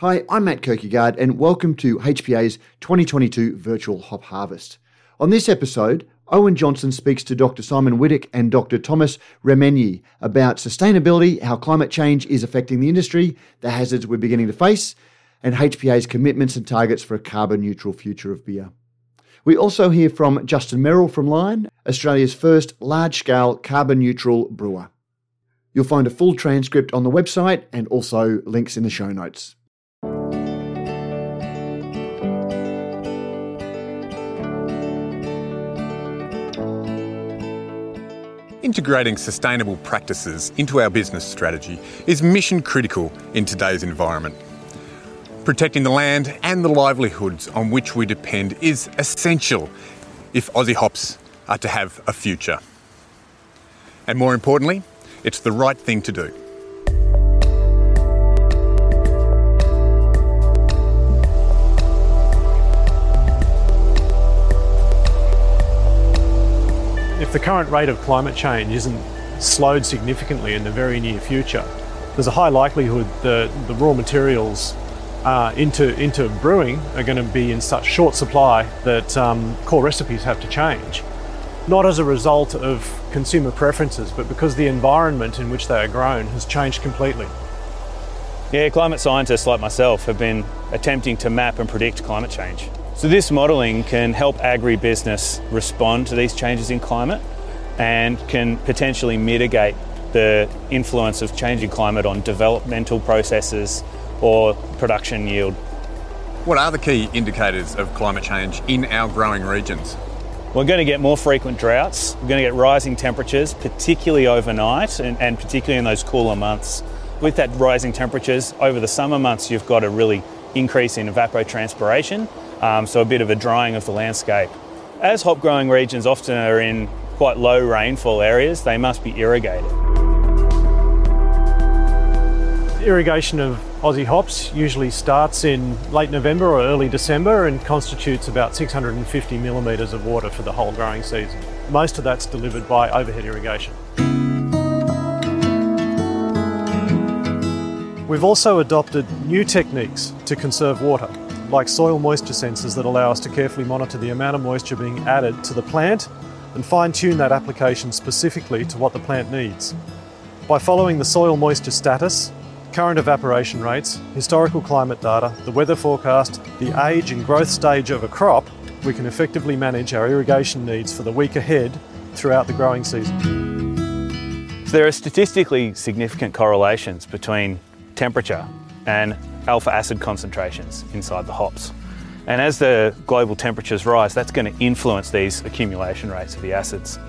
Hi, I'm Matt Kirkegaard, and welcome to HPA's 2022 Virtual Hop Harvest. On this episode, Owen Johnston speaks to Dr. Simon Whittock and Dr. Tomas Remenyi about sustainability, how climate change is affecting the industry, the hazards we're beginning to face, and HPA's commitments and targets for a carbon neutral future of beer. We also hear from Justin Merrell from Lion, Australia's first large scale carbon neutral brewer. You'll find a full transcript on the website and also links in the show notes. Integrating sustainable practices into our business strategy is mission critical in today's environment. Protecting the land and the livelihoods on which we depend is essential if Aussie hops are to have a future. And more importantly, it's the right thing to do. If the current rate of climate change isn't slowed significantly in the very near future, there's a high likelihood that the raw materials uh, into, into brewing are going to be in such short supply that um, core recipes have to change. Not as a result of consumer preferences, but because the environment in which they are grown has changed completely. Yeah, climate scientists like myself have been attempting to map and predict climate change. So, this modelling can help agribusiness respond to these changes in climate and can potentially mitigate the influence of changing climate on developmental processes or production yield. What are the key indicators of climate change in our growing regions? We're going to get more frequent droughts, we're going to get rising temperatures, particularly overnight and, and particularly in those cooler months. With that rising temperatures, over the summer months, you've got a really increase in evapotranspiration, um, so a bit of a drying of the landscape. As hop growing regions often are in quite low rainfall areas, they must be irrigated. Irrigation of Aussie hops usually starts in late November or early December and constitutes about 650 millimetres of water for the whole growing season. Most of that's delivered by overhead irrigation. We've also adopted new techniques to conserve water like soil moisture sensors that allow us to carefully monitor the amount of moisture being added to the plant and fine tune that application specifically to what the plant needs. By following the soil moisture status, current evaporation rates, historical climate data, the weather forecast, the age and growth stage of a crop, we can effectively manage our irrigation needs for the week ahead throughout the growing season. There are statistically significant correlations between temperature and alpha acid concentrations inside the hops. And as the global temperatures rise, that's going to influence these accumulation rates of the acids.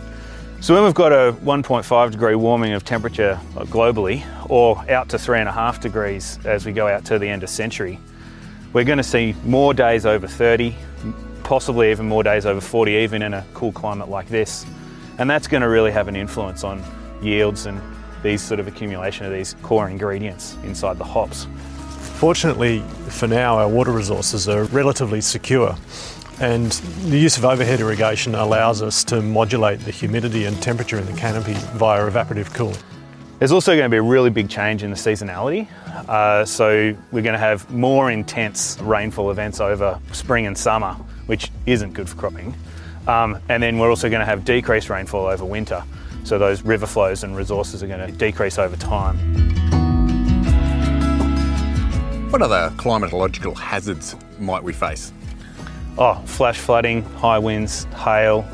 So when we've got a 1.5 degree warming of temperature globally, or out to 3.5 degrees as we go out to the end of century, we're going to see more days over 30, possibly even more days over 40, even in a cool climate like this. And that's going to really have an influence on yields and these sort of accumulation of these core ingredients inside the hops. Fortunately, for now, our water resources are relatively secure, and the use of overhead irrigation allows us to modulate the humidity and temperature in the canopy via evaporative cooling. There's also going to be a really big change in the seasonality. Uh, so, we're going to have more intense rainfall events over spring and summer, which isn't good for cropping. Um, and then we're also going to have decreased rainfall over winter. So, those river flows and resources are going to decrease over time. What other climatological hazards might we face? Oh, flash flooding, high winds, hail.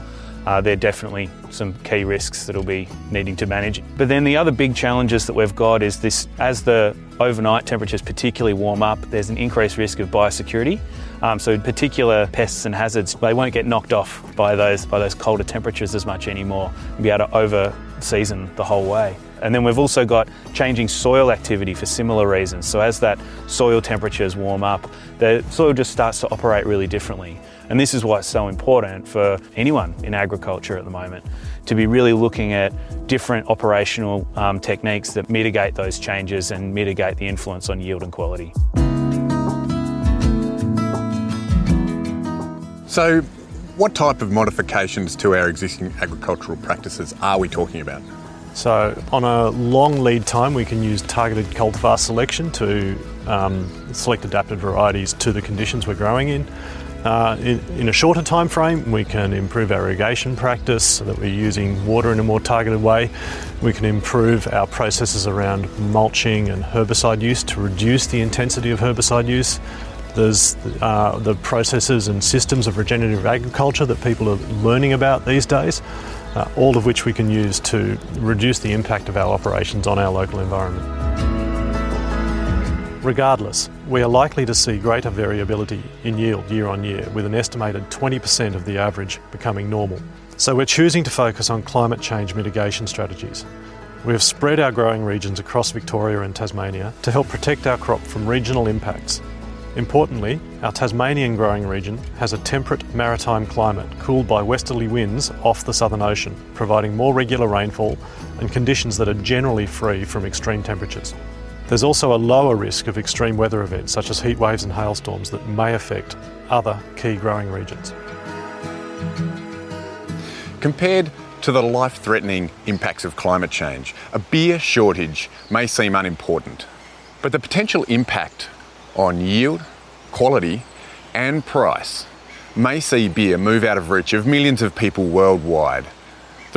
Uh, they're definitely some key risks that'll be needing to manage. But then the other big challenges that we've got is this as the overnight temperatures particularly warm up, there's an increased risk of biosecurity. Um, so particular pests and hazards, they won't get knocked off by those by those colder temperatures as much anymore and be able to over season the whole way. And then we've also got changing soil activity for similar reasons. So as that soil temperatures warm up, the soil just starts to operate really differently. And this is why it's so important for anyone in agriculture at the moment to be really looking at different operational um, techniques that mitigate those changes and mitigate the influence on yield and quality. So, what type of modifications to our existing agricultural practices are we talking about? So, on a long lead time, we can use targeted cultivar selection to um, select adapted varieties to the conditions we're growing in. Uh, in, in, a shorter time frame, we can improve our irrigation practice so that we're using water in a more targeted way. We can improve our processes around mulching and herbicide use to reduce the intensity of herbicide use. There's uh, the processes and systems of regenerative agriculture that people are learning about these days, uh, all of which we can use to reduce the impact of our operations on our local environment. Regardless, we are likely to see greater variability in yield year on year, with an estimated 20% of the average becoming normal. So we're choosing to focus on climate change mitigation strategies. We have spread our growing regions across Victoria and Tasmania to help protect our crop from regional impacts. Importantly, our Tasmanian growing region has a temperate maritime climate cooled by westerly winds off the Southern Ocean, providing more regular rainfall and conditions that are generally free from extreme temperatures. There's also a lower risk of extreme weather events such as heat waves and hailstorms that may affect other key growing regions. Compared to the life threatening impacts of climate change, a beer shortage may seem unimportant, but the potential impact on yield, quality, and price may see beer move out of reach of millions of people worldwide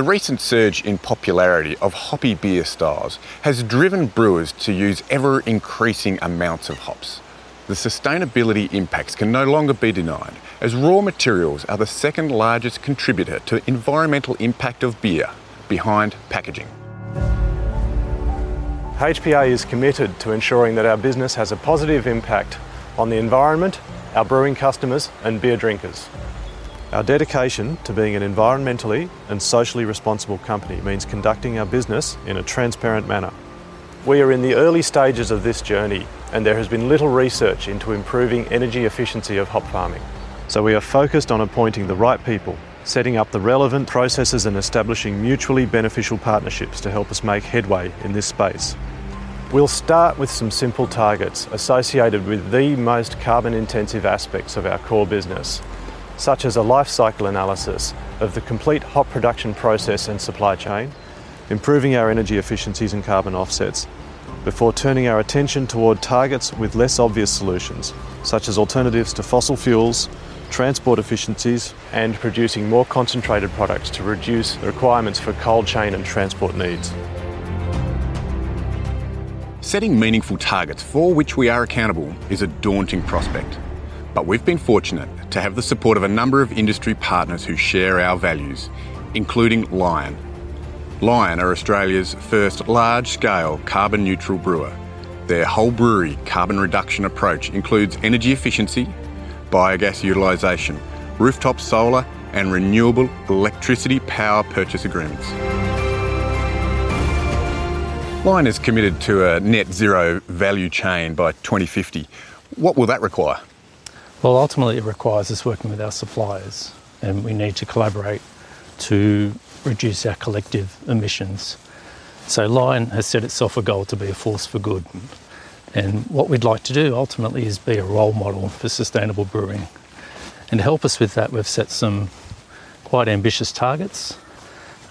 the recent surge in popularity of hoppy beer styles has driven brewers to use ever increasing amounts of hops. The sustainability impacts can no longer be denied, as raw materials are the second largest contributor to environmental impact of beer, behind packaging. HPA is committed to ensuring that our business has a positive impact on the environment, our brewing customers, and beer drinkers. Our dedication to being an environmentally and socially responsible company means conducting our business in a transparent manner. We are in the early stages of this journey and there has been little research into improving energy efficiency of hop farming. So we are focused on appointing the right people, setting up the relevant processes and establishing mutually beneficial partnerships to help us make headway in this space. We'll start with some simple targets associated with the most carbon intensive aspects of our core business such as a life cycle analysis of the complete hop production process and supply chain, improving our energy efficiencies and carbon offsets, before turning our attention toward targets with less obvious solutions, such as alternatives to fossil fuels, transport efficiencies, and producing more concentrated products to reduce the requirements for cold chain and transport needs. Setting meaningful targets for which we are accountable is a daunting prospect. But we've been fortunate to have the support of a number of industry partners who share our values, including Lion. Lion are Australia's first large scale carbon neutral brewer. Their whole brewery carbon reduction approach includes energy efficiency, biogas utilisation, rooftop solar, and renewable electricity power purchase agreements. Lion is committed to a net zero value chain by 2050. What will that require? Well, ultimately, it requires us working with our suppliers, and we need to collaborate to reduce our collective emissions. So, Lion has set itself a goal to be a force for good. And what we'd like to do ultimately is be a role model for sustainable brewing. And to help us with that, we've set some quite ambitious targets.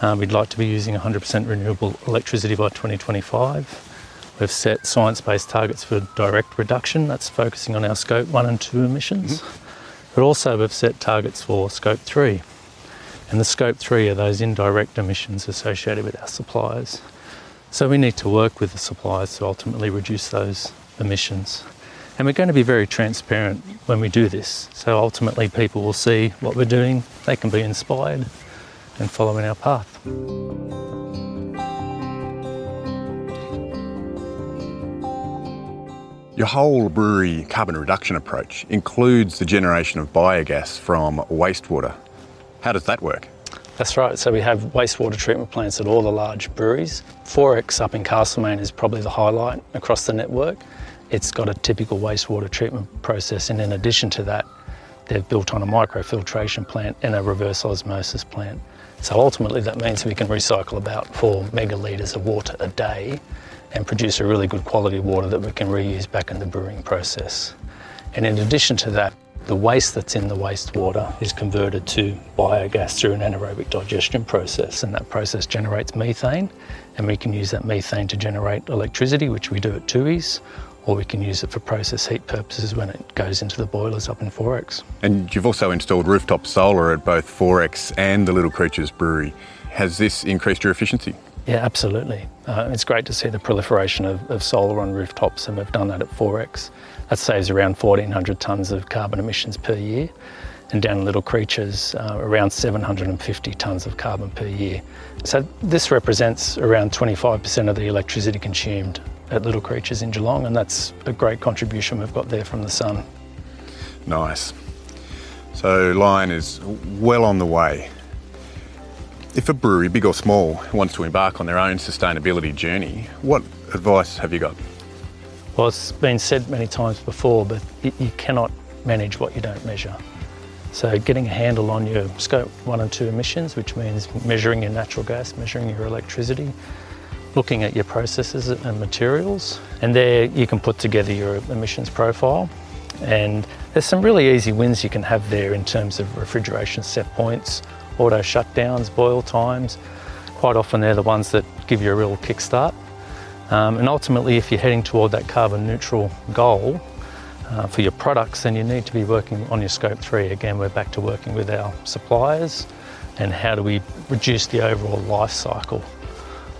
Um, we'd like to be using 100% renewable electricity by 2025. We've set science based targets for direct reduction, that's focusing on our scope 1 and 2 emissions. Mm-hmm. But also, we've set targets for scope 3. And the scope 3 are those indirect emissions associated with our suppliers. So we need to work with the suppliers to ultimately reduce those emissions. And we're going to be very transparent when we do this. So ultimately, people will see what we're doing, they can be inspired and follow in our path. Your whole brewery carbon reduction approach includes the generation of biogas from wastewater. How does that work? That's right. So we have wastewater treatment plants at all the large breweries. XXXX up in Castlemaine is probably the highlight across the network. It's got a typical wastewater treatment process, and in addition to that, they've built on a microfiltration plant and a reverse osmosis plant. So ultimately, that means we can recycle about four megalitres of water a day and produce a really good quality water that we can reuse back in the brewing process. And in addition to that, the waste that's in the wastewater is converted to biogas through an anaerobic digestion process, and that process generates methane, and we can use that methane to generate electricity, which we do at Tooheys, or we can use it for process heat purposes when it goes into the boilers up in XXXX. And you've also installed rooftop solar at both XXXX and the Little Creatures Brewery. Has this increased your efficiency? Yeah, absolutely. Uh, it's great to see the proliferation of, of, solar on rooftops, and we've done that at XXXX. That saves around 1,400 tonnes of carbon emissions per year, and down Little Creatures, uh, around 750 tonnes of carbon per year. So this represents around 25% of the electricity consumed at Little Creatures in Geelong, and that's a great contribution we've got there from the sun. Nice. So Lion is well on the way. If a brewery, big or small, wants to embark on their own sustainability journey, what advice have you got? Well, it's been said many times before, but you cannot manage what you don't measure. So getting a handle on your scope one and two emissions, which means measuring your natural gas, measuring your electricity, looking at your processes and materials. And there you can put together your emissions profile. And there's some really easy wins you can have there in terms of refrigeration set points, auto shutdowns, boil times. Quite often they're the ones that give you a real kickstart. Um, and ultimately, if you're heading toward that carbon neutral goal uh, for your products, then you need to be working on your scope three. Again, we're back to working with our suppliers and how do we reduce the overall life cycle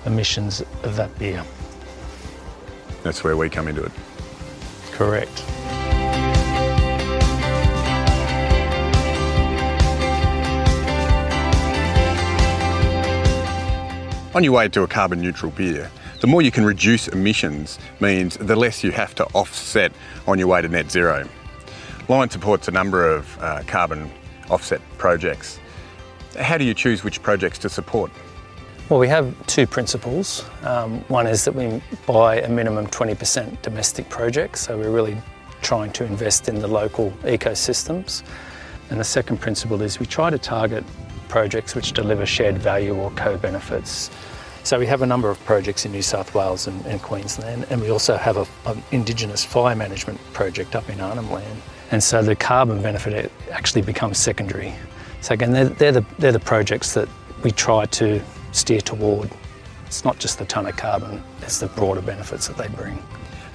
emissions of that beer. That's where we come into it. Correct. On your way to a carbon neutral beer, the more you can reduce emissions means the less you have to offset on your way to net zero. Lion supports a number of uh, carbon offset projects. How do you choose which projects to support? Well, we have two principles. Um, one is that we buy a minimum 20% domestic projects, so we're really trying to invest in the local ecosystems. And the second principle is we try to target projects which deliver shared value or co-benefits. So we have a number of projects in New South Wales and, and Queensland, and we also have an Indigenous fire management project up in Arnhem Land. And so the carbon benefit actually becomes secondary. So again, they're, they're, the, they're the projects that we try to steer toward. It's not just the tonne of carbon, it's the broader benefits that they bring.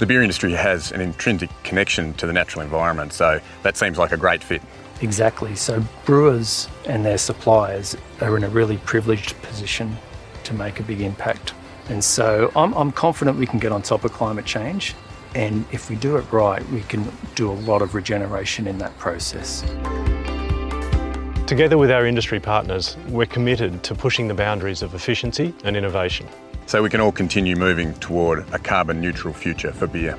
The beer industry has an intrinsic connection to the natural environment, so that seems like a great fit. Exactly. So brewers and their suppliers are in a really privileged position to make a big impact. And so I'm, I'm confident we can get on top of climate change. And if we do it right, we can do a lot of regeneration in that process. Together with our industry partners, we're committed to pushing the boundaries of efficiency and innovation. So we can all continue moving toward a carbon neutral future for beer.